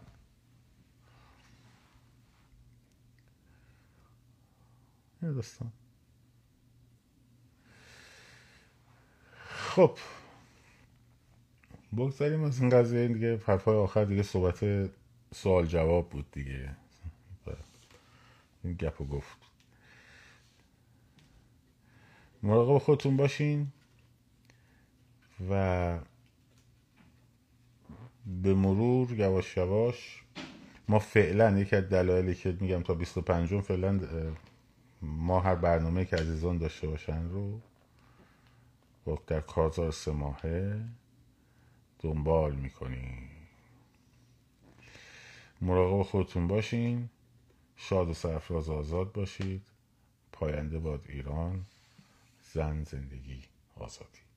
Speaker 1: دوستان خب. بگذاریم از این قضیه دیگه. حرفای آخر دیگه صحبت سوال جواب بود دیگه. این گپ گفت. مراقب خودتون باشین و به مرور یواش یواش ما فعلا یکی از دلایلی که میگم تا 25 فعلا ما هر برنامه که عزیزان داشته باشن رو در کارزار سه ماهه دنبال می‌کنیم. مراقب خودتون باشین شاد و سرفراز آزاد باشید. پاینده باد ایران. زن زندگی آزادی.